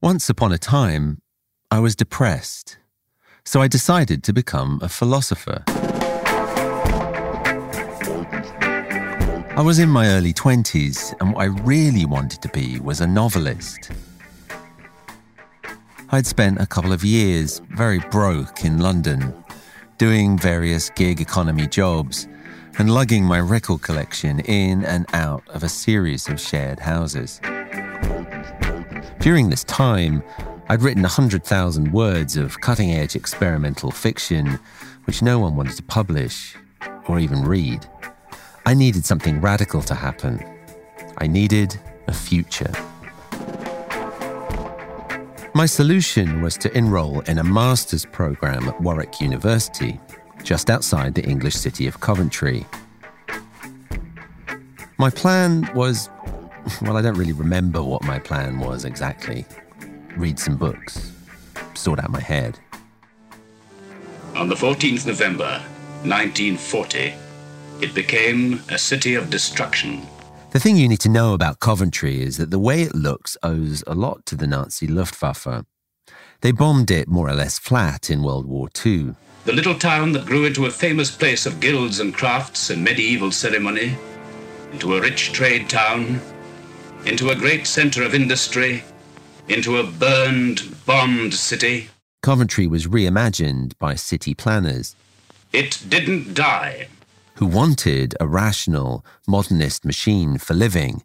Once upon a time, I was depressed, so I decided to become a philosopher. I was in my early 20s, and what I really wanted to be was a novelist. I'd spent a couple of years very broke in London, doing various gig economy jobs and lugging my record collection in and out of a series of shared houses. During this time, I'd written 100,000 words of cutting edge experimental fiction, which no one wanted to publish or even read. I needed something radical to happen. I needed a future. My solution was to enroll in a master's program at Warwick University, just outside the English city of Coventry. My plan was well, I don't really remember what my plan was exactly. Read some books, sort out my head. On the 14th November, 1940, it became a city of destruction. The thing you need to know about Coventry is that the way it looks owes a lot to the Nazi Luftwaffe. They bombed it more or less flat in World War II. The little town that grew into a famous place of guilds and crafts and medieval ceremony, into a rich trade town, into a great center of industry, into a burned, bombed city. Coventry was reimagined by city planners. It didn't die. Who wanted a rational, modernist machine for living,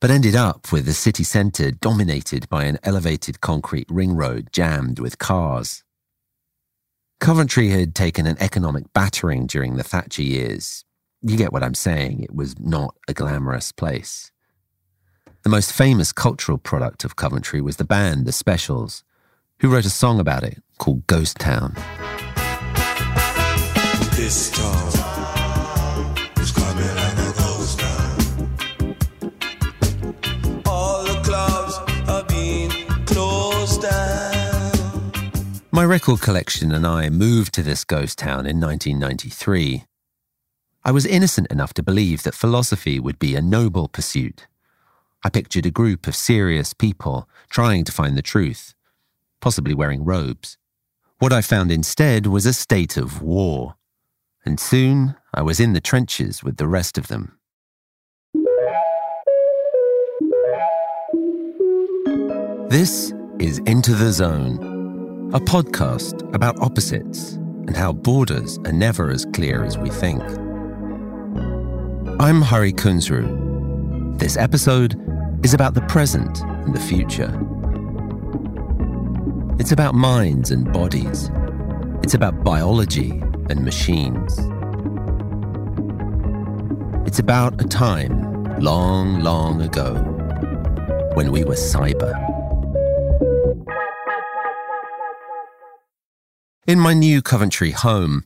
but ended up with a city centre dominated by an elevated concrete ring road jammed with cars. Coventry had taken an economic battering during the Thatcher years. You get what I'm saying, it was not a glamorous place. The most famous cultural product of Coventry was the band The Specials, who wrote a song about it called Ghost Town. This town is coming like a ghost town. All the clubs are being closed down. My record collection and I moved to this ghost town in 1993. I was innocent enough to believe that philosophy would be a noble pursuit. I pictured a group of serious people trying to find the truth, possibly wearing robes. What I found instead was a state of war, and soon I was in the trenches with the rest of them. This is Into the Zone, a podcast about opposites and how borders are never as clear as we think. I'm Hari Kunzru. This episode is about the present and the future. It's about minds and bodies. It's about biology and machines. It's about a time long, long ago when we were cyber. In my new Coventry home,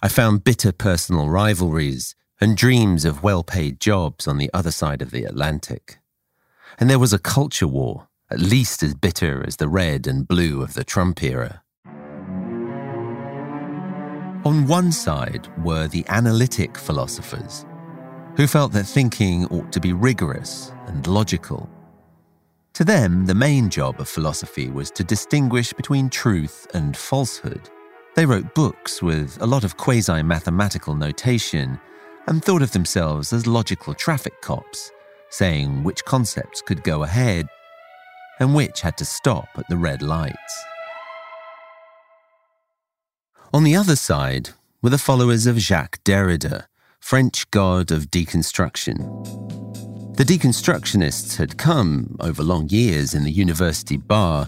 I found bitter personal rivalries and dreams of well paid jobs on the other side of the Atlantic. And there was a culture war, at least as bitter as the red and blue of the Trump era. On one side were the analytic philosophers, who felt that thinking ought to be rigorous and logical. To them, the main job of philosophy was to distinguish between truth and falsehood. They wrote books with a lot of quasi mathematical notation and thought of themselves as logical traffic cops, saying which concepts could go ahead and which had to stop at the red lights. On the other side were the followers of Jacques Derrida, French god of deconstruction. The deconstructionists had come, over long years in the university bar,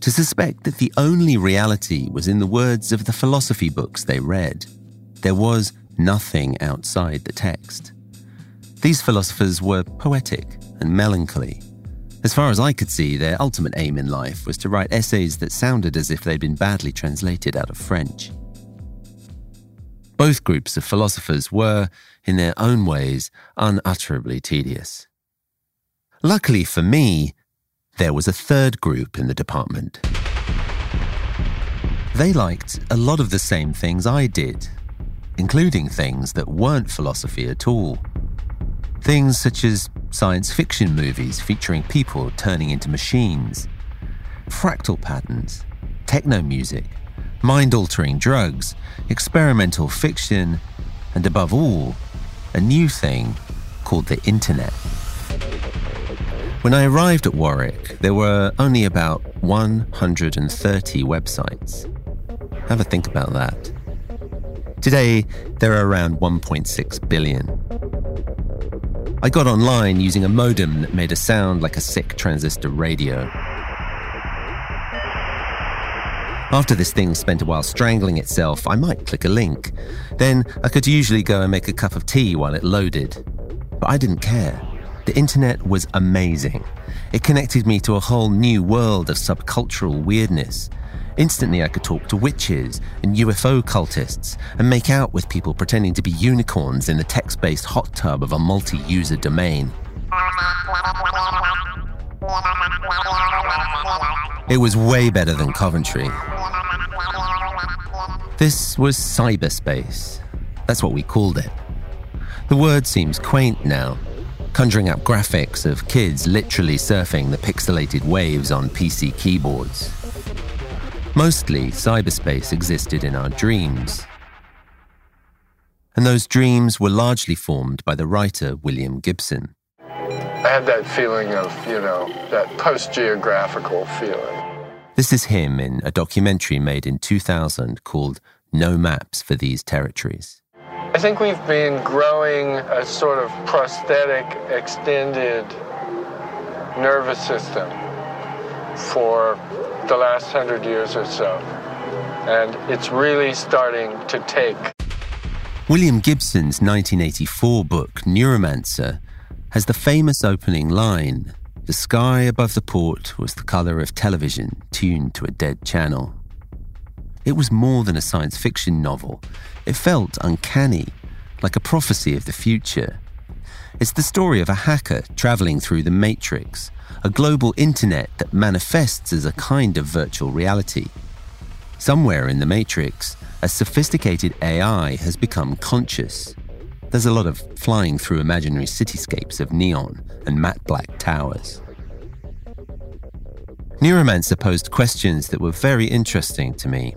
to suspect that the only reality was in the words of the philosophy books they read. There was nothing outside the text. These philosophers were poetic and melancholy. As far as I could see, their ultimate aim in life was to write essays that sounded as if they'd been badly translated out of French. Both groups of philosophers were, in their own ways, unutterably tedious. Luckily for me, there was a third group in the department. They liked a lot of the same things I did, including things that weren't philosophy at all. Things such as science fiction movies featuring people turning into machines, fractal patterns, techno music, mind altering drugs, experimental fiction, and above all, a new thing called the internet. When I arrived at Warwick, there were only about 130 websites. Have a think about that. Today, there are around 1.6 billion. I got online using a modem that made a sound like a sick transistor radio. After this thing spent a while strangling itself, I might click a link. Then I could usually go and make a cup of tea while it loaded. But I didn't care. The internet was amazing. It connected me to a whole new world of subcultural weirdness. Instantly, I could talk to witches and UFO cultists and make out with people pretending to be unicorns in the text based hot tub of a multi user domain. It was way better than Coventry. This was cyberspace. That's what we called it. The word seems quaint now, conjuring up graphics of kids literally surfing the pixelated waves on PC keyboards. Mostly, cyberspace existed in our dreams. And those dreams were largely formed by the writer William Gibson. I had that feeling of, you know, that post geographical feeling. This is him in a documentary made in 2000 called No Maps for These Territories. I think we've been growing a sort of prosthetic, extended nervous system for the last hundred years or so. And it's really starting to take. William Gibson's 1984 book, Neuromancer, has the famous opening line The sky above the port was the colour of television tuned to a dead channel. It was more than a science fiction novel. It felt uncanny, like a prophecy of the future. It's the story of a hacker traveling through the Matrix, a global internet that manifests as a kind of virtual reality. Somewhere in the Matrix, a sophisticated AI has become conscious. There's a lot of flying through imaginary cityscapes of neon and matte black towers. Neuromancer posed questions that were very interesting to me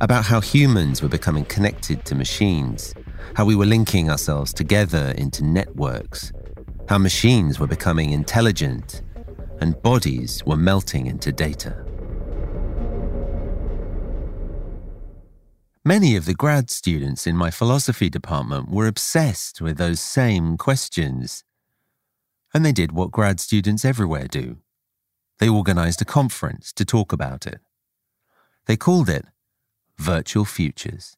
about how humans were becoming connected to machines, how we were linking ourselves together into networks, how machines were becoming intelligent, and bodies were melting into data. Many of the grad students in my philosophy department were obsessed with those same questions. And they did what grad students everywhere do they organized a conference to talk about it. They called it Virtual Futures.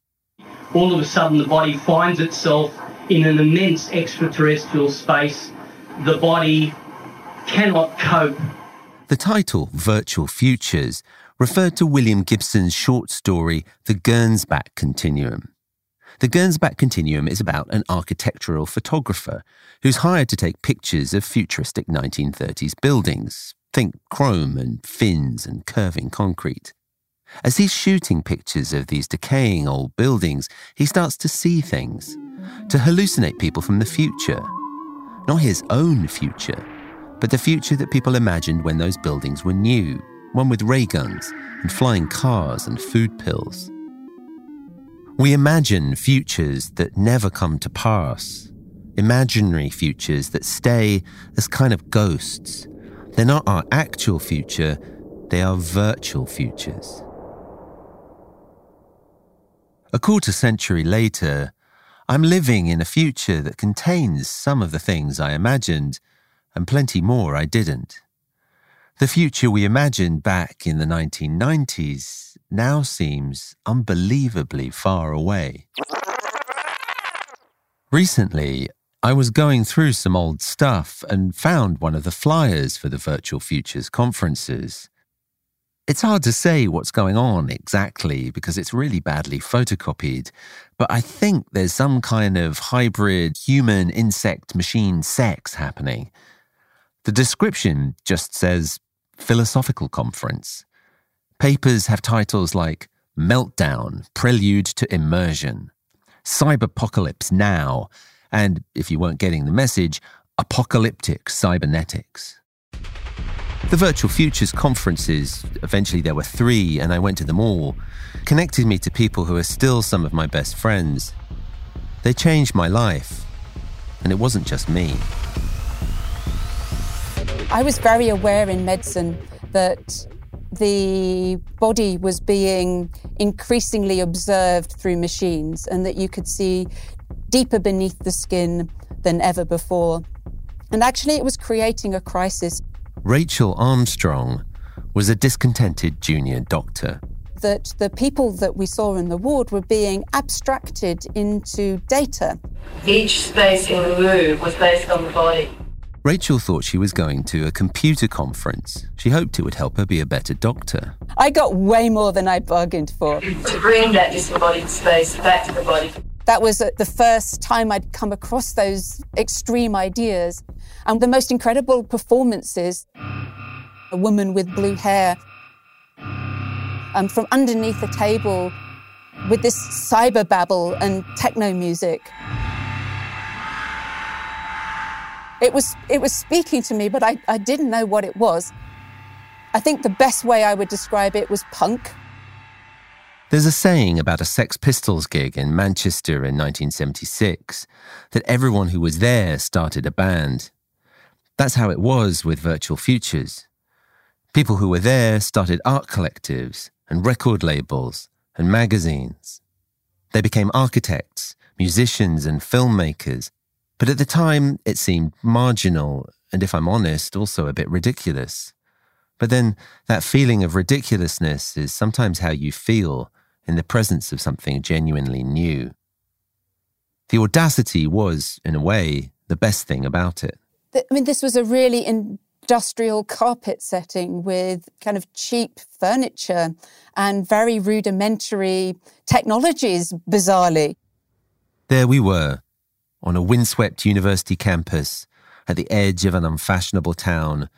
all of a sudden the body finds itself in an immense extraterrestrial space. The body cannot cope. The title, Virtual Futures, referred to William Gibson's short story, The Gernsback Continuum. The Gernsback Continuum is about an architectural photographer who's hired to take pictures of futuristic 1930s buildings. Think chrome and fins and curving concrete. As he's shooting pictures of these decaying old buildings, he starts to see things, to hallucinate people from the future. Not his own future, but the future that people imagined when those buildings were new, one with ray guns and flying cars and food pills. We imagine futures that never come to pass, imaginary futures that stay as kind of ghosts. They're not our actual future, they are virtual futures. A quarter century later, I'm living in a future that contains some of the things I imagined and plenty more I didn't. The future we imagined back in the 1990s now seems unbelievably far away. Recently, I was going through some old stuff and found one of the flyers for the Virtual Futures conferences. It's hard to say what's going on exactly because it's really badly photocopied, but I think there's some kind of hybrid human insect machine sex happening. The description just says philosophical conference. Papers have titles like Meltdown, Prelude to Immersion, Cyberpocalypse Now, and if you weren't getting the message, Apocalyptic Cybernetics. The Virtual Futures conferences, eventually there were three, and I went to them all, connected me to people who are still some of my best friends. They changed my life, and it wasn't just me. I was very aware in medicine that the body was being increasingly observed through machines and that you could see deeper beneath the skin than ever before. And actually, it was creating a crisis Rachel Armstrong was a discontented junior doctor. that the people that we saw in the ward were being abstracted into data. Each space in the room was based on the body. Rachel thought she was going to a computer conference. She hoped it would help her be a better doctor. I got way more than I bargained for. To bring that disembodied space back to the body. That was uh, the first time I'd come across those extreme ideas. And the most incredible performances a woman with blue hair um, from underneath a table with this cyber babble and techno music. It was, it was speaking to me, but I, I didn't know what it was. I think the best way I would describe it was punk. There's a saying about a Sex Pistols gig in Manchester in 1976 that everyone who was there started a band. That's how it was with Virtual Futures. People who were there started art collectives and record labels and magazines. They became architects, musicians, and filmmakers. But at the time, it seemed marginal and, if I'm honest, also a bit ridiculous. But then that feeling of ridiculousness is sometimes how you feel in the presence of something genuinely new. The audacity was, in a way, the best thing about it. I mean, this was a really industrial carpet setting with kind of cheap furniture and very rudimentary technologies, bizarrely. There we were, on a windswept university campus at the edge of an unfashionable town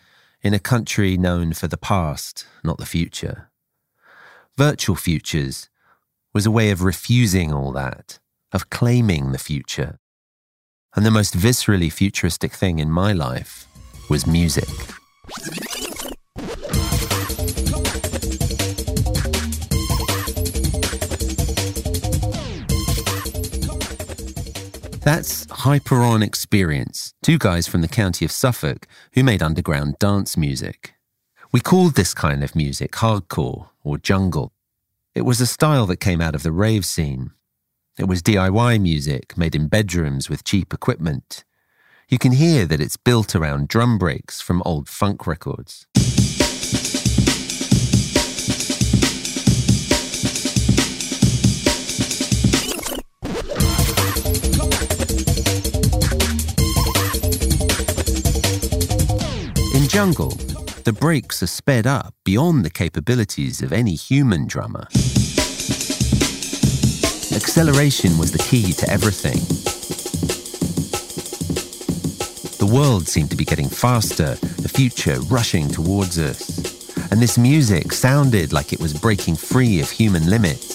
in a country known for the past, not the future. Virtual futures was a way of refusing all that, of claiming the future. And the most viscerally futuristic thing in my life was music. That's Hyper-On Experience, two guys from the county of Suffolk who made underground dance music. We called this kind of music hardcore or jungle. It was a style that came out of the rave scene. It was DIY music made in bedrooms with cheap equipment. You can hear that it's built around drum breaks from old funk records. Jungle, the breaks are sped up beyond the capabilities of any human drummer. Acceleration was the key to everything. The world seemed to be getting faster, the future rushing towards us. And this music sounded like it was breaking free of human limits.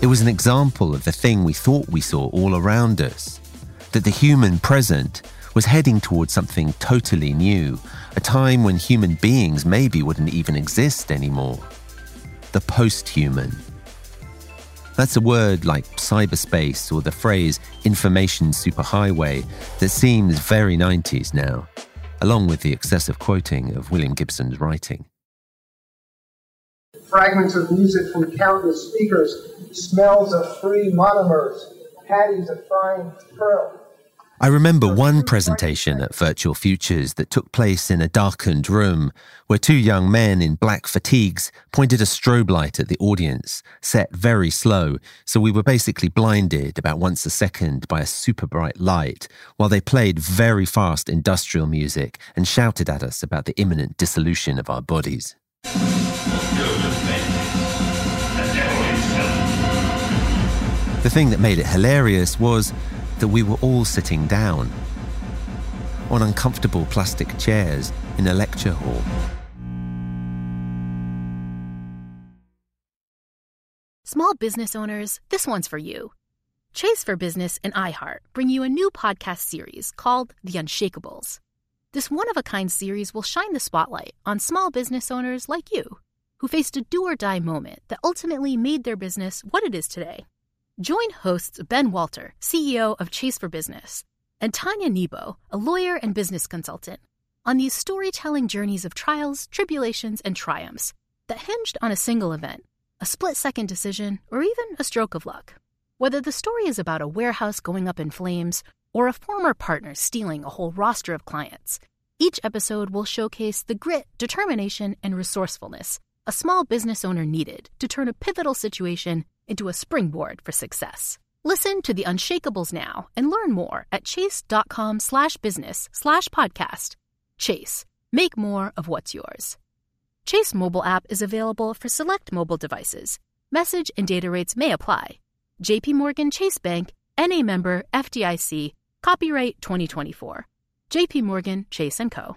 It was an example of the thing we thought we saw all around us that the human present was heading towards something totally new, a time when human beings maybe wouldn't even exist anymore. The post human. That's a word like cyberspace or the phrase information superhighway that seems very 90s now, along with the excessive quoting of William Gibson's writing. Fragments of music from countless speakers, smells of free monomers, patties of frying pearl. I remember one presentation at Virtual Futures that took place in a darkened room where two young men in black fatigues pointed a strobe light at the audience, set very slow, so we were basically blinded about once a second by a super bright light, while they played very fast industrial music and shouted at us about the imminent dissolution of our bodies. The thing that made it hilarious was that we were all sitting down on uncomfortable plastic chairs in a lecture hall. Small business owners, this one's for you. Chase for Business and iHeart bring you a new podcast series called The Unshakables. This one of a kind series will shine the spotlight on small business owners like you who faced a do or die moment that ultimately made their business what it is today. Join hosts Ben Walter, CEO of Chase for Business, and Tanya Nebo, a lawyer and business consultant, on these storytelling journeys of trials, tribulations, and triumphs that hinged on a single event, a split second decision, or even a stroke of luck. Whether the story is about a warehouse going up in flames or a former partner stealing a whole roster of clients, each episode will showcase the grit, determination, and resourcefulness a small business owner needed to turn a pivotal situation into a springboard for success. Listen to the Unshakables now and learn more at chase.com slash business slash podcast. Chase, make more of what's yours. Chase mobile app is available for select mobile devices. Message and data rates may apply. JP Morgan Chase Bank, NA member FDIC, copyright 2024. JP Morgan Chase & Co.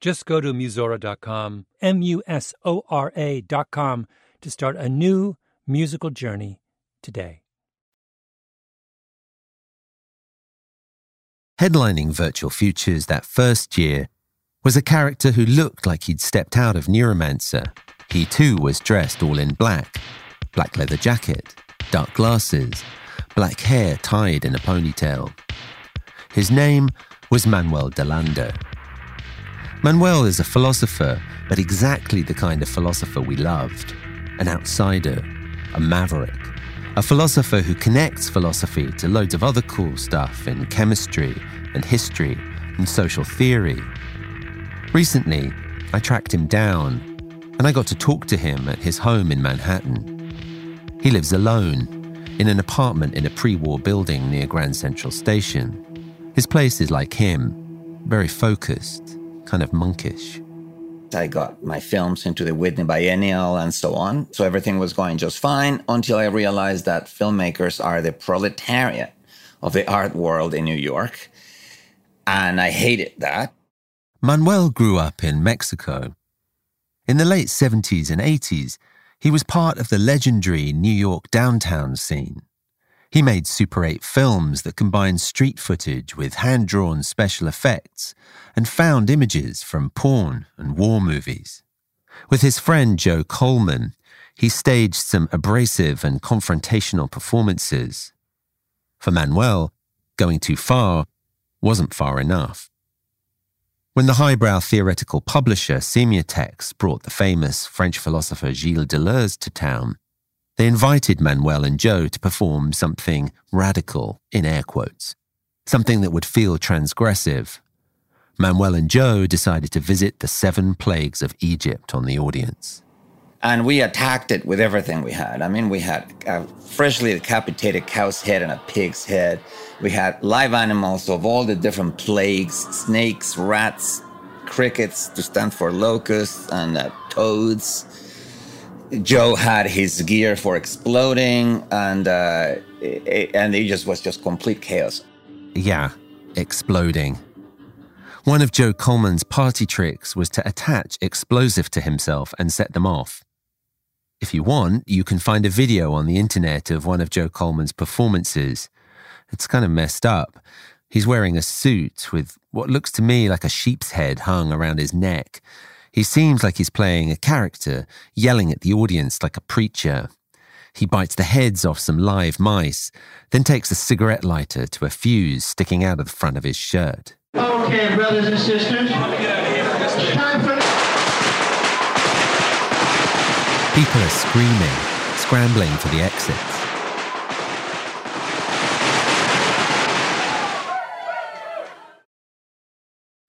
Just go to Musora.com, M U S O R A.com, to start a new musical journey today. Headlining Virtual Futures that first year was a character who looked like he'd stepped out of Neuromancer. He too was dressed all in black black leather jacket, dark glasses, black hair tied in a ponytail. His name was Manuel DeLanda. Manuel is a philosopher, but exactly the kind of philosopher we loved an outsider, a maverick, a philosopher who connects philosophy to loads of other cool stuff in chemistry and history and social theory. Recently, I tracked him down and I got to talk to him at his home in Manhattan. He lives alone in an apartment in a pre war building near Grand Central Station. His place is like him, very focused, kind of monkish. I got my films into the Whitney Biennial and so on. So everything was going just fine until I realized that filmmakers are the proletariat of the art world in New York. And I hated that. Manuel grew up in Mexico. In the late 70s and 80s, he was part of the legendary New York downtown scene. He made Super 8 films that combined street footage with hand drawn special effects and found images from porn and war movies. With his friend Joe Coleman, he staged some abrasive and confrontational performances. For Manuel, going too far wasn't far enough. When the highbrow theoretical publisher Semiotext brought the famous French philosopher Gilles Deleuze to town, they invited Manuel and Joe to perform something radical, in air quotes, something that would feel transgressive. Manuel and Joe decided to visit the seven plagues of Egypt on the audience. And we attacked it with everything we had. I mean, we had a freshly decapitated cow's head and a pig's head. We had live animals of all the different plagues snakes, rats, crickets to stand for locusts, and uh, toads. Joe had his gear for exploding, and uh, it, and it just was just complete chaos. Yeah, exploding. One of Joe Coleman's party tricks was to attach explosive to himself and set them off. If you want, you can find a video on the internet of one of Joe Coleman's performances. It's kind of messed up. He's wearing a suit with what looks to me like a sheep's head hung around his neck. He seems like he's playing a character, yelling at the audience like a preacher. He bites the heads off some live mice, then takes a cigarette lighter to a fuse sticking out of the front of his shirt. Okay, brothers and sisters. Time for People are screaming, scrambling for the exits.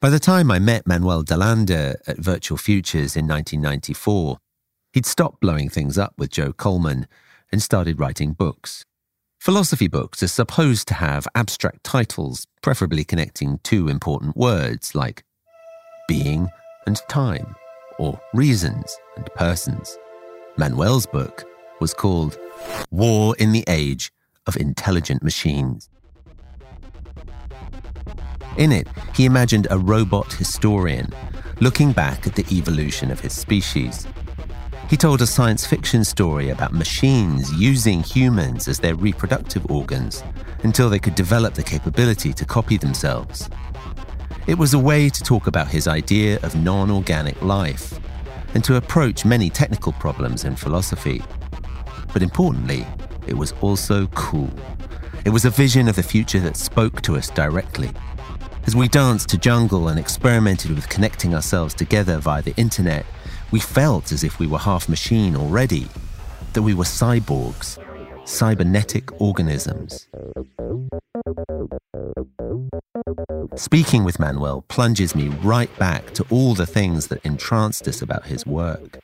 By the time I met Manuel DeLanda at Virtual Futures in 1994, he'd stopped blowing things up with Joe Coleman and started writing books. Philosophy books are supposed to have abstract titles, preferably connecting two important words like being and time, or reasons and persons. Manuel's book was called War in the Age of Intelligent Machines. In it, he imagined a robot historian looking back at the evolution of his species. He told a science fiction story about machines using humans as their reproductive organs until they could develop the capability to copy themselves. It was a way to talk about his idea of non organic life and to approach many technical problems in philosophy. But importantly, it was also cool. It was a vision of the future that spoke to us directly. As we danced to jungle and experimented with connecting ourselves together via the internet, we felt as if we were half machine already, that we were cyborgs, cybernetic organisms. Speaking with Manuel plunges me right back to all the things that entranced us about his work.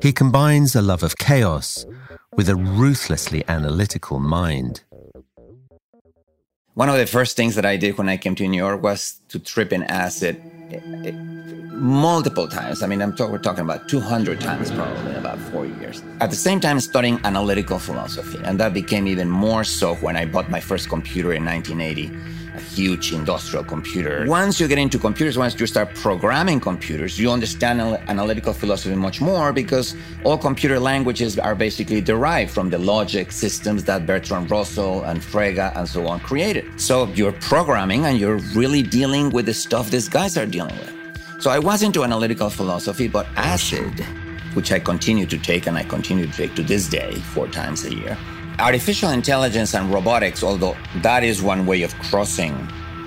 He combines a love of chaos with a ruthlessly analytical mind. One of the first things that I did when I came to New York was to trip in acid eh, eh, multiple times. I mean, I'm we're talking about 200 times probably in about four years. At the same time, studying analytical philosophy. And that became even more so when I bought my first computer in 1980, a huge industrial computer. Once you get into computers, once you start programming computers, you understand analytical philosophy much more because all computer languages are basically derived from the logic systems that Bertrand Russell and Frege and so on created. So you're programming and you're really dealing with the stuff these guys are dealing with. So I was into analytical philosophy, but acid, which I continue to take and I continue to take to this day, four times a year. Artificial intelligence and robotics, although that is one way of crossing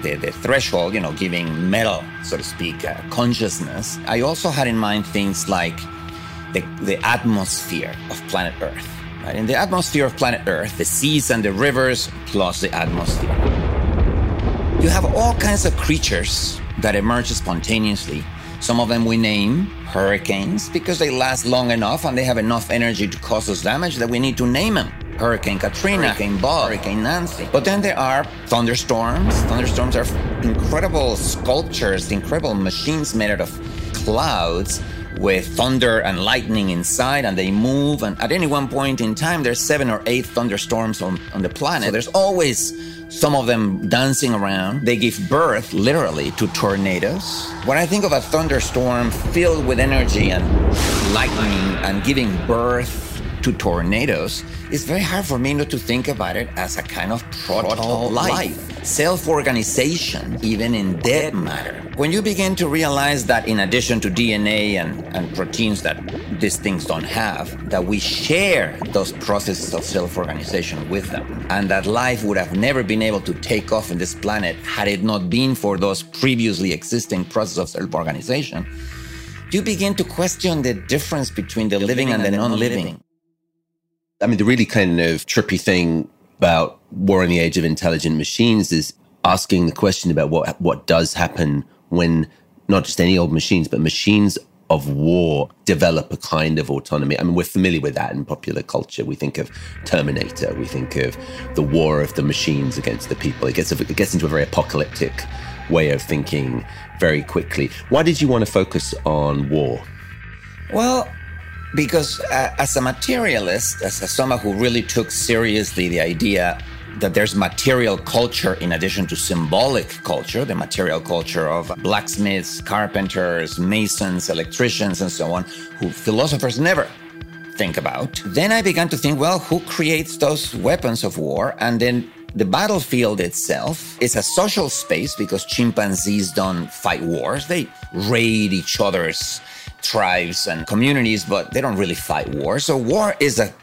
the, the threshold, you know, giving metal, so to speak, uh, consciousness, I also had in mind things like the, the atmosphere of planet Earth. In the atmosphere of planet Earth, the seas and the rivers, plus the atmosphere. You have all kinds of creatures that emerge spontaneously. Some of them we name hurricanes because they last long enough and they have enough energy to cause us damage that we need to name them. Hurricane Katrina, Hurricane Bob, Hurricane Nancy. But then there are thunderstorms. Thunderstorms are incredible sculptures, incredible machines made out of clouds with thunder and lightning inside, and they move. And at any one point in time, there's seven or eight thunderstorms on, on the planet. So there's always some of them dancing around. They give birth, literally, to tornadoes. When I think of a thunderstorm filled with energy and lightning and giving birth to tornadoes, it's very hard for me not to think about it as a kind of proto life, self organization, even in dead matter. When you begin to realize that in addition to DNA and, and proteins that these things don't have, that we share those processes of self organization with them, and that life would have never been able to take off in this planet had it not been for those previously existing processes of self organization, you begin to question the difference between the, living and the non living. I mean, the really kind of trippy thing about War in the Age of Intelligent Machines is asking the question about what what does happen when not just any old machines, but machines of war develop a kind of autonomy. I mean, we're familiar with that in popular culture. We think of Terminator. We think of the war of the machines against the people. It gets it gets into a very apocalyptic way of thinking very quickly. Why did you want to focus on war? Well, because uh, as a materialist, as, as someone who really took seriously the idea that there's material culture in addition to symbolic culture, the material culture of blacksmiths, carpenters, masons, electricians, and so on, who philosophers never think about. Then I began to think, well, who creates those weapons of war? And then the battlefield itself is a social space because chimpanzees don't fight wars. They raid each other's tribes and communities, but they don't really fight war. So war is a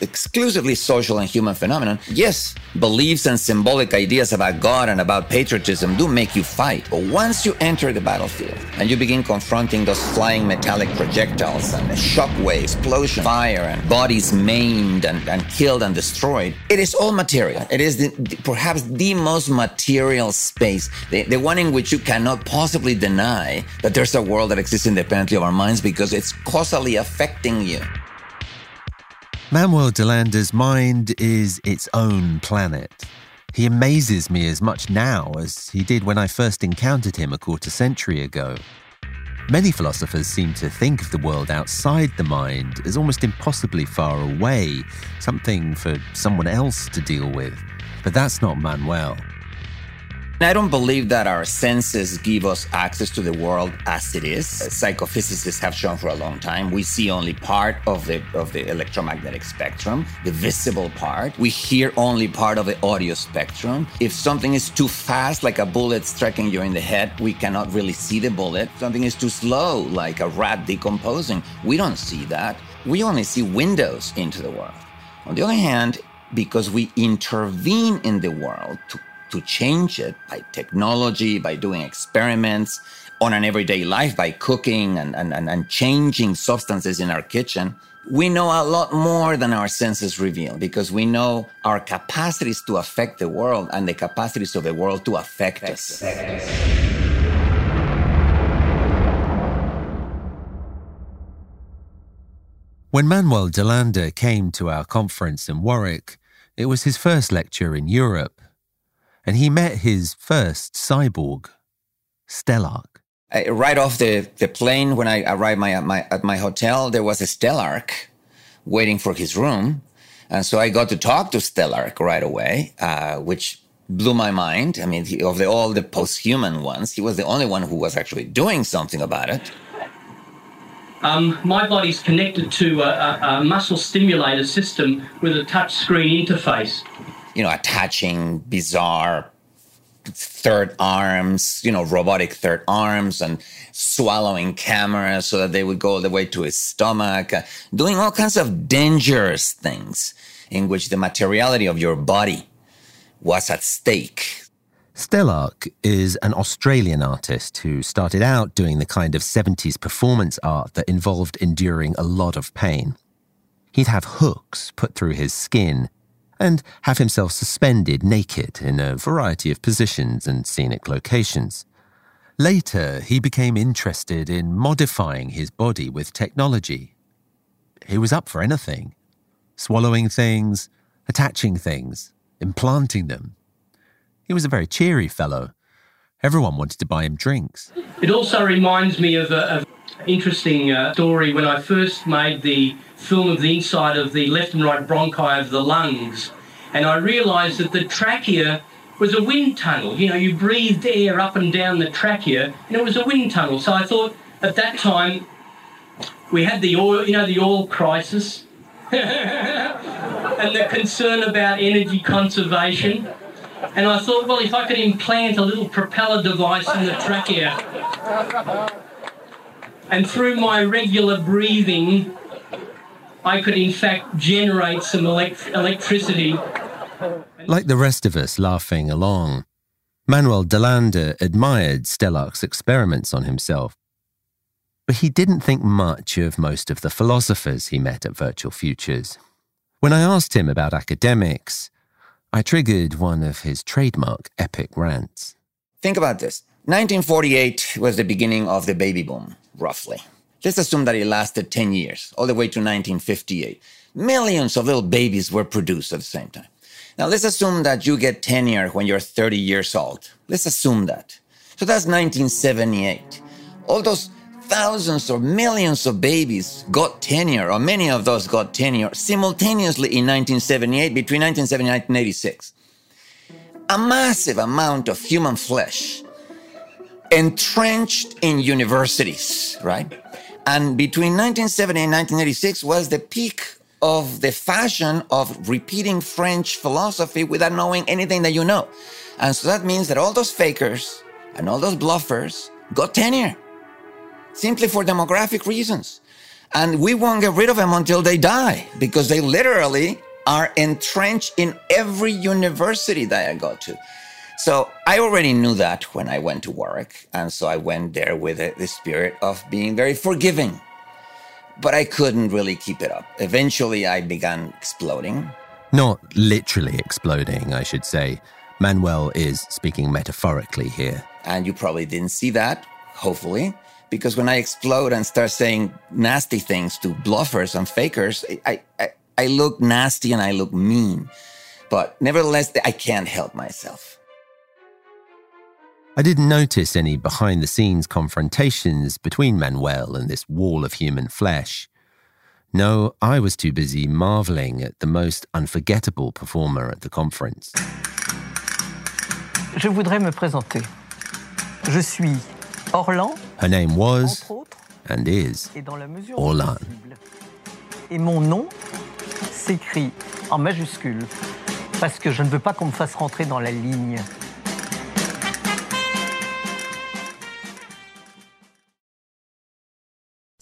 exclusively social and human phenomenon. Yes, beliefs and symbolic ideas about God and about patriotism do make you fight. But once you enter the battlefield and you begin confronting those flying metallic projectiles and shockwave, explosion, fire, and bodies maimed and, and killed and destroyed, it is all material. It is the, the, perhaps the most material space, the, the one in which you cannot possibly deny that there's a world that exists independently of our because it's causally affecting you. Manuel DeLanda's mind is its own planet. He amazes me as much now as he did when I first encountered him a quarter century ago. Many philosophers seem to think of the world outside the mind as almost impossibly far away, something for someone else to deal with. But that's not Manuel. I don't believe that our senses give us access to the world as it is. Psychophysicists have shown for a long time we see only part of the of the electromagnetic spectrum, the visible part. We hear only part of the audio spectrum. If something is too fast, like a bullet striking you in the head, we cannot really see the bullet. If something is too slow, like a rat decomposing, we don't see that. We only see windows into the world. On the other hand, because we intervene in the world to to change it by technology, by doing experiments on an everyday life, by cooking and, and, and changing substances in our kitchen, we know a lot more than our senses reveal because we know our capacities to affect the world and the capacities of the world to affect us. When Manuel DeLanda came to our conference in Warwick, it was his first lecture in Europe and he met his first cyborg, Stelarc. I, right off the, the plane, when I arrived my, my, at my hotel, there was a Stelarc waiting for his room. And so I got to talk to Stelarc right away, uh, which blew my mind. I mean, he, of the, all the post-human ones, he was the only one who was actually doing something about it. Um, my body's connected to a, a, a muscle stimulator system with a touch screen interface you know, attaching bizarre third arms, you know, robotic third arms and swallowing cameras so that they would go all the way to his stomach, uh, doing all kinds of dangerous things in which the materiality of your body was at stake. Stelarc is an Australian artist who started out doing the kind of 70s performance art that involved enduring a lot of pain. He'd have hooks put through his skin and have himself suspended naked in a variety of positions and scenic locations. Later, he became interested in modifying his body with technology. He was up for anything swallowing things, attaching things, implanting them. He was a very cheery fellow. Everyone wanted to buy him drinks. It also reminds me of an interesting uh, story when I first made the film of the inside of the left and right bronchi of the lungs. And I realised that the trachea was a wind tunnel. You know, you breathed air up and down the trachea, and it was a wind tunnel. So I thought at that time we had the oil, you know, the oil crisis, and the concern about energy conservation. And I thought, well, if I could implant a little propeller device in the trachea, and through my regular breathing, I could in fact generate some elect- electricity. Like the rest of us laughing along, Manuel DeLanda admired Stelarc's experiments on himself. But he didn't think much of most of the philosophers he met at Virtual Futures. When I asked him about academics, I triggered one of his trademark epic rants. Think about this 1948 was the beginning of the baby boom, roughly. Let's assume that it lasted 10 years, all the way to 1958. Millions of little babies were produced at the same time. Now, let's assume that you get tenure when you're 30 years old. Let's assume that. So that's 1978. All those thousands or millions of babies got tenure, or many of those got tenure simultaneously in 1978, between 1979 and 1986. A massive amount of human flesh entrenched in universities, right? And between 1970 and 1986 was the peak of the fashion of repeating French philosophy without knowing anything that you know. And so that means that all those fakers and all those bluffers got tenure simply for demographic reasons. And we won't get rid of them until they die because they literally are entrenched in every university that I go to. So I already knew that when I went to Warwick. And so I went there with the spirit of being very forgiving. But I couldn't really keep it up. Eventually, I began exploding. Not literally exploding, I should say. Manuel is speaking metaphorically here. And you probably didn't see that, hopefully because when I explode and start saying nasty things to bluffers and fakers, I, I, I look nasty and I look mean. But nevertheless, I can't help myself. I didn't notice any behind the scenes confrontations between Manuel and this wall of human flesh. No, I was too busy marveling at the most unforgettable performer at the conference. Je voudrais me présenter. Je suis Orlan. Her name was and is Orlan. Et mon nom s'écrit en majuscule parce que je ne veux pas qu'on me fasse rentrer dans la ligne.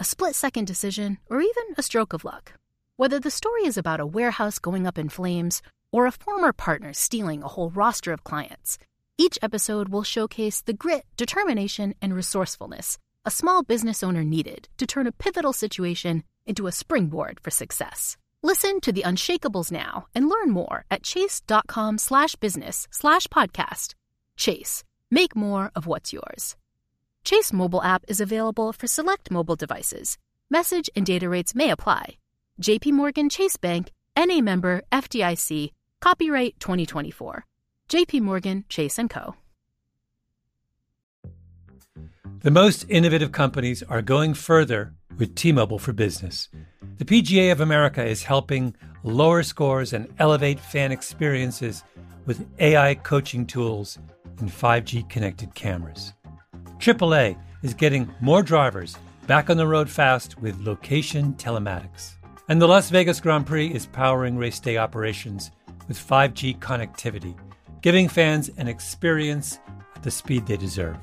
a split second decision, or even a stroke of luck. Whether the story is about a warehouse going up in flames or a former partner stealing a whole roster of clients, each episode will showcase the grit, determination, and resourcefulness a small business owner needed to turn a pivotal situation into a springboard for success. Listen to the Unshakables now and learn more at chase.com slash business slash podcast. Chase, make more of what's yours. Chase mobile app is available for select mobile devices. Message and data rates may apply. JP Morgan Chase Bank, NA member FDIC, copyright 2024. JP Morgan Chase & Co. The most innovative companies are going further with T Mobile for Business. The PGA of America is helping lower scores and elevate fan experiences with AI coaching tools and 5G connected cameras. AAA is getting more drivers back on the road fast with location telematics. And the Las Vegas Grand Prix is powering race day operations with 5G connectivity, giving fans an experience at the speed they deserve.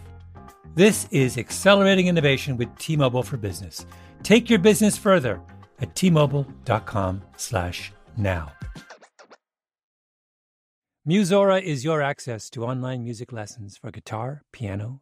This is accelerating innovation with T-Mobile for Business. Take your business further at t-mobile.com/now. Musora is your access to online music lessons for guitar, piano,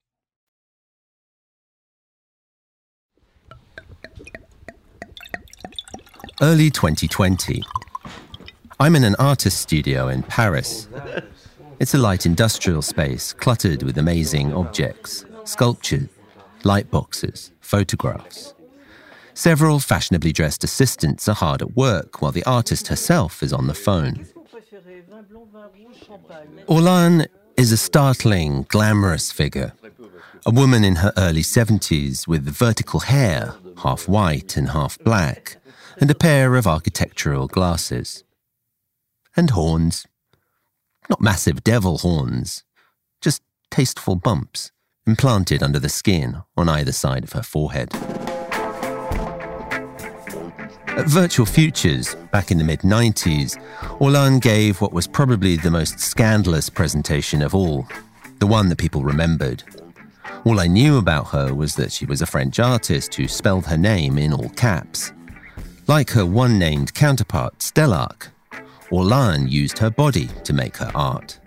Early 2020. I'm in an artist studio in Paris. It's a light industrial space cluttered with amazing objects, sculptures, light boxes, photographs. Several fashionably dressed assistants are hard at work while the artist herself is on the phone. Orlan is a startling, glamorous figure. A woman in her early 70s with vertical hair, half white and half black, and a pair of architectural glasses. And horns. Not massive devil horns, just tasteful bumps implanted under the skin on either side of her forehead. At Virtual Futures, back in the mid 90s, Orlan gave what was probably the most scandalous presentation of all, the one that people remembered. All I knew about her was that she was a French artist who spelled her name in all caps. Like her one named counterpart, Stelarc, Orlan used her body to make her art.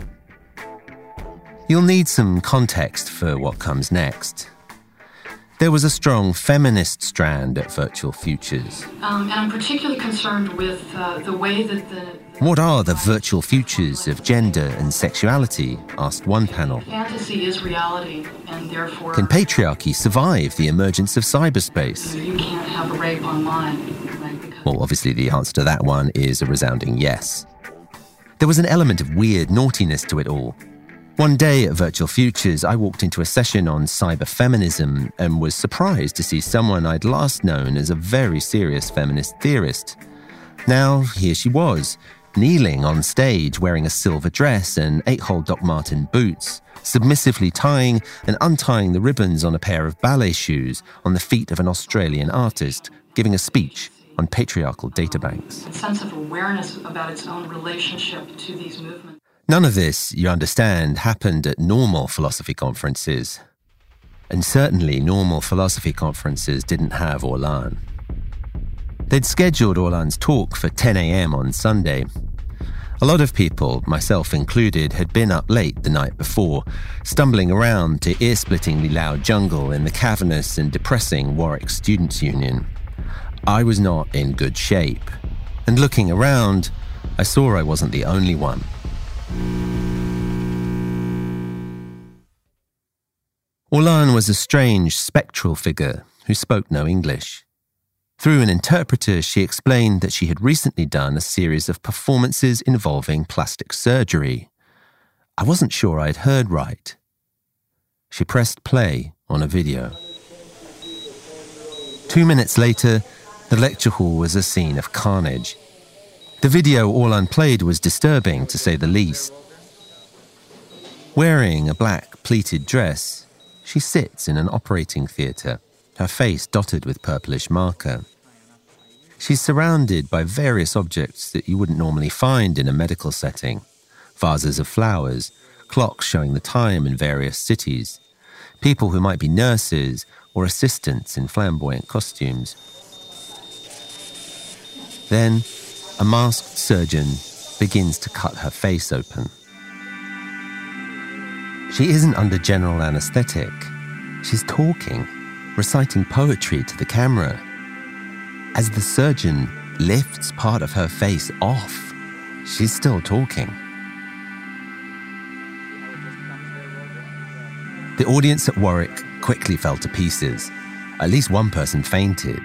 You'll need some context for what comes next. There was a strong feminist strand at Virtual Futures. Um, and I'm particularly concerned with uh, the way that the What are the virtual futures of gender and sexuality? asked one panel. fantasy is reality, and therefore Can patriarchy survive the emergence of cyberspace? you can't have a rape online. Well, obviously, the answer to that one is a resounding yes. There was an element of weird naughtiness to it all. One day at Virtual Futures, I walked into a session on cyber feminism and was surprised to see someone I'd last known as a very serious feminist theorist. Now, here she was, kneeling on stage wearing a silver dress and eight hole Doc Marten boots, submissively tying and untying the ribbons on a pair of ballet shoes on the feet of an Australian artist, giving a speech on patriarchal databanks. a sense of awareness about its own relationship to these movements. None of this, you understand, happened at normal philosophy conferences. And certainly, normal philosophy conferences didn't have Orlan. They'd scheduled Orlan's talk for 10 a.m. on Sunday. A lot of people, myself included, had been up late the night before, stumbling around to ear splittingly loud jungle in the cavernous and depressing Warwick Students' Union. I was not in good shape, and looking around, I saw I wasn't the only one. Orlan was a strange, spectral figure who spoke no English. Through an interpreter, she explained that she had recently done a series of performances involving plastic surgery. I wasn't sure I'd heard right. She pressed play on a video. Two minutes later, the lecture hall was a scene of carnage. The video all unplayed, was disturbing, to say the least. Wearing a black pleated dress, she sits in an operating theatre, her face dotted with purplish marker. She's surrounded by various objects that you wouldn't normally find in a medical setting vases of flowers, clocks showing the time in various cities, people who might be nurses or assistants in flamboyant costumes. Then, a masked surgeon begins to cut her face open. She isn't under general anesthetic. She's talking, reciting poetry to the camera. As the surgeon lifts part of her face off, she's still talking. The audience at Warwick quickly fell to pieces. At least one person fainted.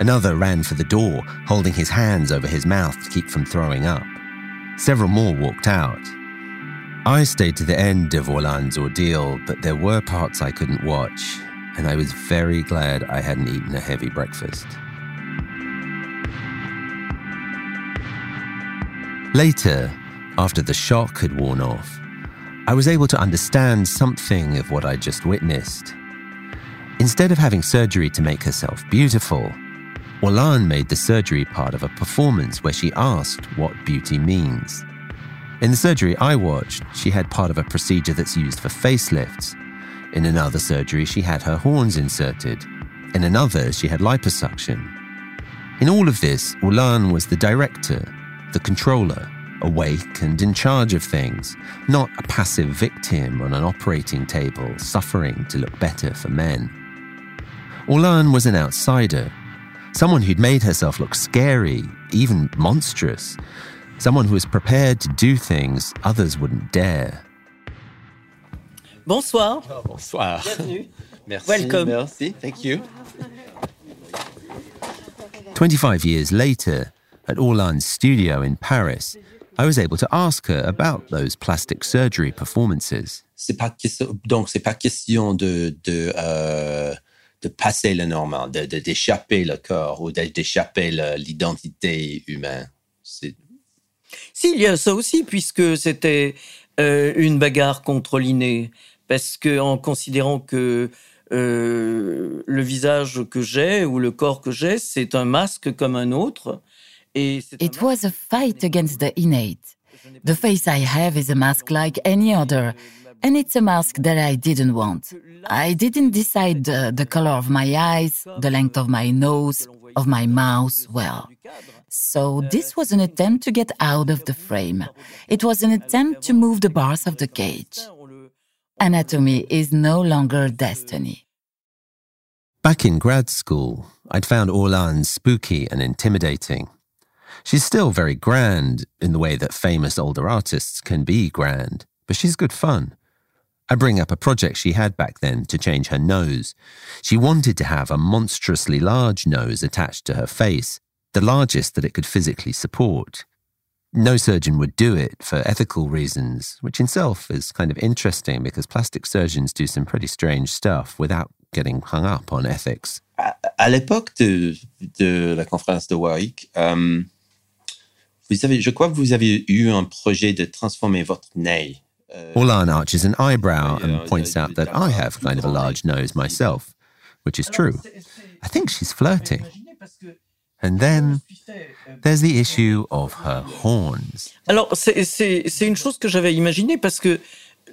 Another ran for the door, holding his hands over his mouth to keep from throwing up. Several more walked out. I stayed to the end of Orlan's ordeal, but there were parts I couldn't watch, and I was very glad I hadn't eaten a heavy breakfast. Later, after the shock had worn off, I was able to understand something of what I just witnessed. Instead of having surgery to make herself beautiful, Orlan made the surgery part of a performance where she asked what beauty means. In the surgery I watched, she had part of a procedure that's used for facelifts. In another surgery, she had her horns inserted. In another, she had liposuction. In all of this, Orlan was the director, the controller, awake and in charge of things, not a passive victim on an operating table suffering to look better for men. Orlan was an outsider, someone who'd made herself look scary, even monstrous, someone who was prepared to do things others wouldn't dare. Bonsoir. bonsoir. Bienvenue. Merci. Welcome. Merci. Thank you. 25 years later, at Orlan's studio in Paris, I was able to ask her about those plastic surgery performances. C'est pas donc c'est pas question de de euh, de passer la norme, de de- d'échapper le corps ou d'échapper le- l'identité humaine. C'est Si, il y a ça aussi, puisque c'était euh, une bagarre contre l'inné. Parce que en considérant que euh, le visage que j'ai ou le corps que j'ai, c'est un masque comme un autre. Et c'est It was a fight against the innate. The face I have is a mask like any other, and it's a mask that I didn't want. I didn't decide the, the color of my eyes, the length of my nose, of my mouth, well. So this was an attempt to get out of the frame. It was an attempt to move the bars of the cage. Anatomy is no longer destiny. Back in grad school, I'd found Orlan spooky and intimidating. She's still very grand in the way that famous older artists can be grand, but she's good fun. I bring up a project she had back then to change her nose. She wanted to have a monstrously large nose attached to her face, the largest that it could physically support. No surgeon would do it for ethical reasons, which in itself is kind of interesting because plastic surgeons do some pretty strange stuff without getting hung up on ethics. à l'époque de, de la conférence de Warwick, euh, vous avez, je crois que vous avez eu un projet de transformer votre nez. Orlan arches an eyebrow and points out that I have kind of a large nose myself, which is true. I think she's flirting. And then there's the issue of her horns. Alors, c'est- c'est c'est une chose que j'avais imaginée parce que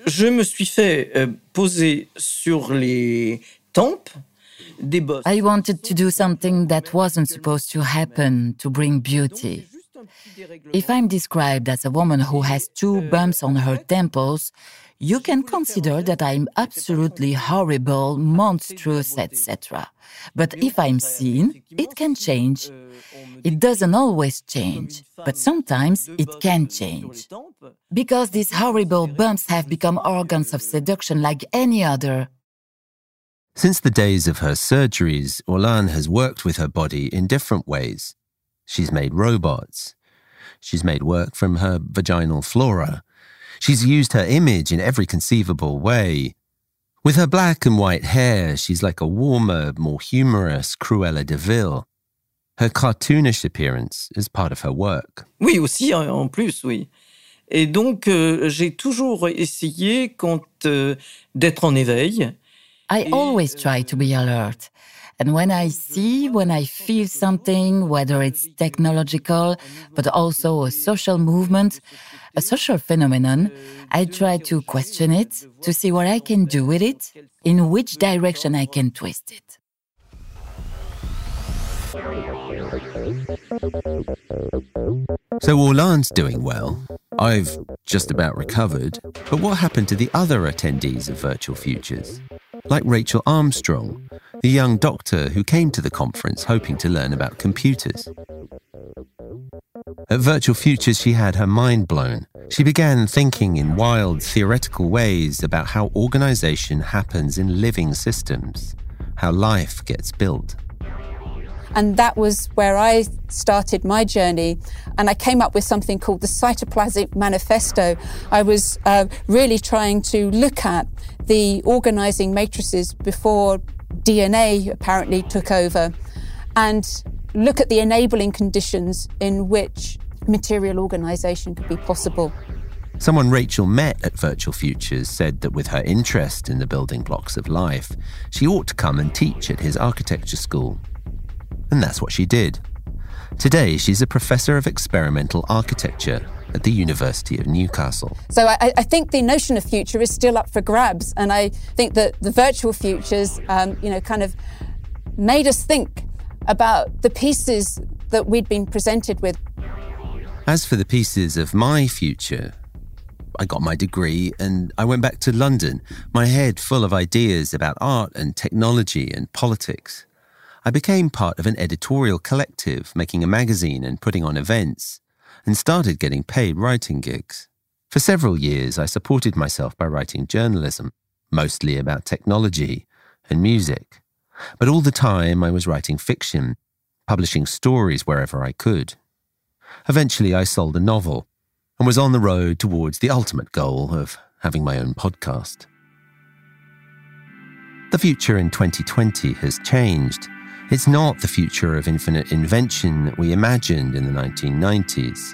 je me suis fait euh, poser sur les tempes des bosses. I wanted to do something that wasn't supposed to happen to bring beauty. If I'm described as a woman who has two bumps on her temples, you can consider that I'm absolutely horrible, monstrous, etc. But if I'm seen, it can change. It doesn't always change, but sometimes it can change. Because these horrible bumps have become organs of seduction like any other. Since the days of her surgeries, Orlan has worked with her body in different ways. She's made robots. She's made work from her vaginal flora. She's used her image in every conceivable way. With her black and white hair, she's like a warmer, more humorous Cruella de Vil. Her cartoonish appearance is part of her work. Oui, aussi, en- en plus, oui. Et donc, euh, j'ai toujours essayé quand, euh, d'être en éveil. I always euh, try to be alert. And when I mm-hmm. see, when I feel something, whether it's technological, but also a social movement, a social phenomenon, I try to question it, to see what I can do with it, in which direction I can twist it. So Orlan's doing well. I've just about recovered. But what happened to the other attendees of Virtual Futures? Like Rachel Armstrong, the young doctor who came to the conference hoping to learn about computers. At Virtual Futures, she had her mind blown. She began thinking in wild, theoretical ways about how organization happens in living systems, how life gets built. And that was where I started my journey. And I came up with something called the Cytoplasmic Manifesto. I was uh, really trying to look at the organizing matrices before DNA apparently took over and look at the enabling conditions in which material organization could be possible. Someone Rachel met at Virtual Futures said that with her interest in the building blocks of life, she ought to come and teach at his architecture school. And that's what she did. Today, she's a professor of experimental architecture at the University of Newcastle. So I, I, think the notion of future is still up for grabs, and I think that the virtual futures, um, you know, kind of made us think about the pieces that we'd been presented with. As for the pieces of my future, I got my degree and I went back to London, my head full of ideas about art and technology and politics. I became part of an editorial collective, making a magazine and putting on events, and started getting paid writing gigs. For several years, I supported myself by writing journalism, mostly about technology and music. But all the time, I was writing fiction, publishing stories wherever I could. Eventually, I sold a novel and was on the road towards the ultimate goal of having my own podcast. The future in 2020 has changed. It's not the future of infinite invention that we imagined in the 1990s.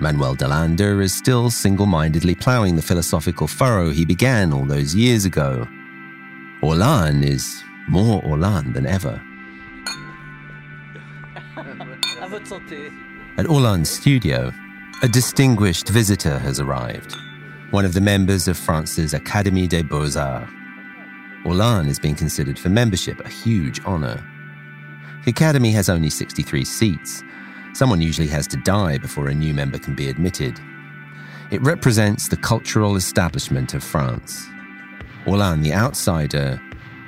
Manuel DeLanda is still single mindedly ploughing the philosophical furrow he began all those years ago. Orlan is more Orlan than ever. At Orlan's studio, a distinguished visitor has arrived, one of the members of France's Académie des Beaux-Arts. Orlan is being considered for membership, a huge honor. The Academy has only 63 seats. Someone usually has to die before a new member can be admitted. It represents the cultural establishment of France. Orlan, the outsider,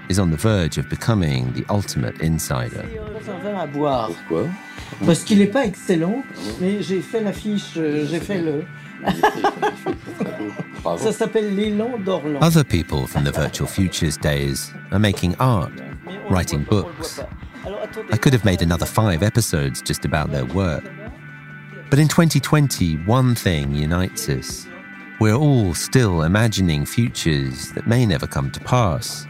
is on the verge of becoming the ultimate insider. Pourquoi Parce qu'il n'est pas excellent, mais j'ai fait l'affiche, euh, j'ai fait le. Ça s'appelle L'élan d'Orlan. Other people from the Virtual Futures days are making art, writing books. I could have made another five episodes just about their work. But in 2020, one thing unites us. We're all still imagining futures that may never come to pass,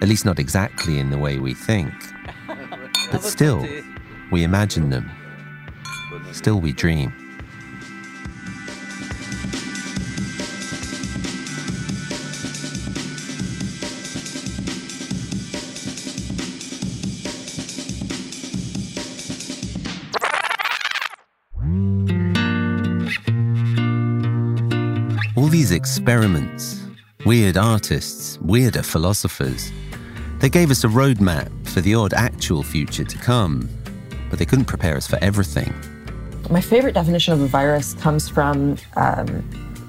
at least not exactly in the way we think. But still, we imagine them. Still, we dream. Experiments, weird artists, weirder philosophers, they gave us a roadmap for the odd actual future to come, but they couldn't prepare us for everything. My favorite definition of a virus comes from um,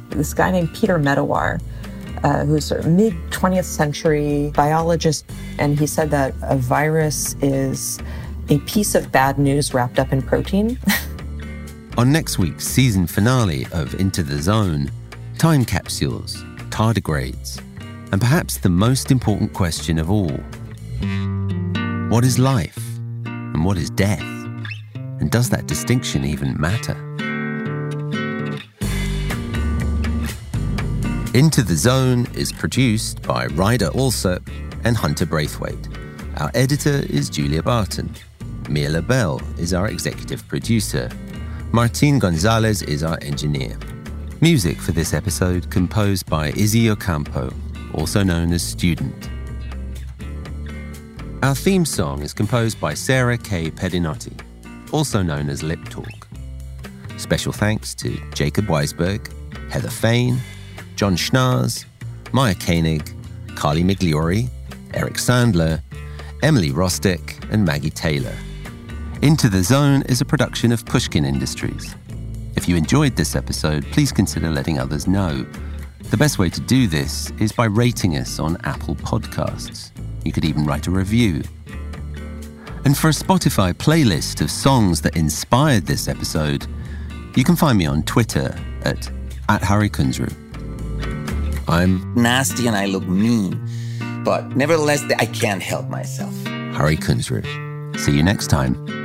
this guy named Peter Medawar, uh, who's a mid 20th century biologist, and he said that a virus is a piece of bad news wrapped up in protein. On next week's season finale of Into the Zone, time capsules, tardigrades, and perhaps the most important question of all what is life and what is death? And does that distinction even matter? Into the Zone is produced by Ryder Alsop and Hunter Braithwaite. Our editor is Julia Barton. Mia Lobel is our executive producer. Martin Gonzalez is our engineer. Music for this episode composed by Izzy Ocampo, also known as Student. Our theme song is composed by Sarah K. Pedinotti, also known as Lip Talk. Special thanks to Jacob Weisberg, Heather Fain, John Schnars, Maya Koenig, Carly Migliori, Eric Sandler, Emily Rostick, and Maggie Taylor. Into the Zone is a production of Pushkin Industries. If you enjoyed this episode, please consider letting others know. The best way to do this is by rating us on Apple Podcasts. You could even write a review. And for a Spotify playlist of songs that inspired this episode, you can find me on Twitter at, at Hari Kunzru. I'm Nasty and I look mean, but nevertheless, I can't help myself. Hari Kunzru. See you next time.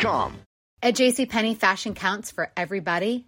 At JCPenney, fashion counts for everybody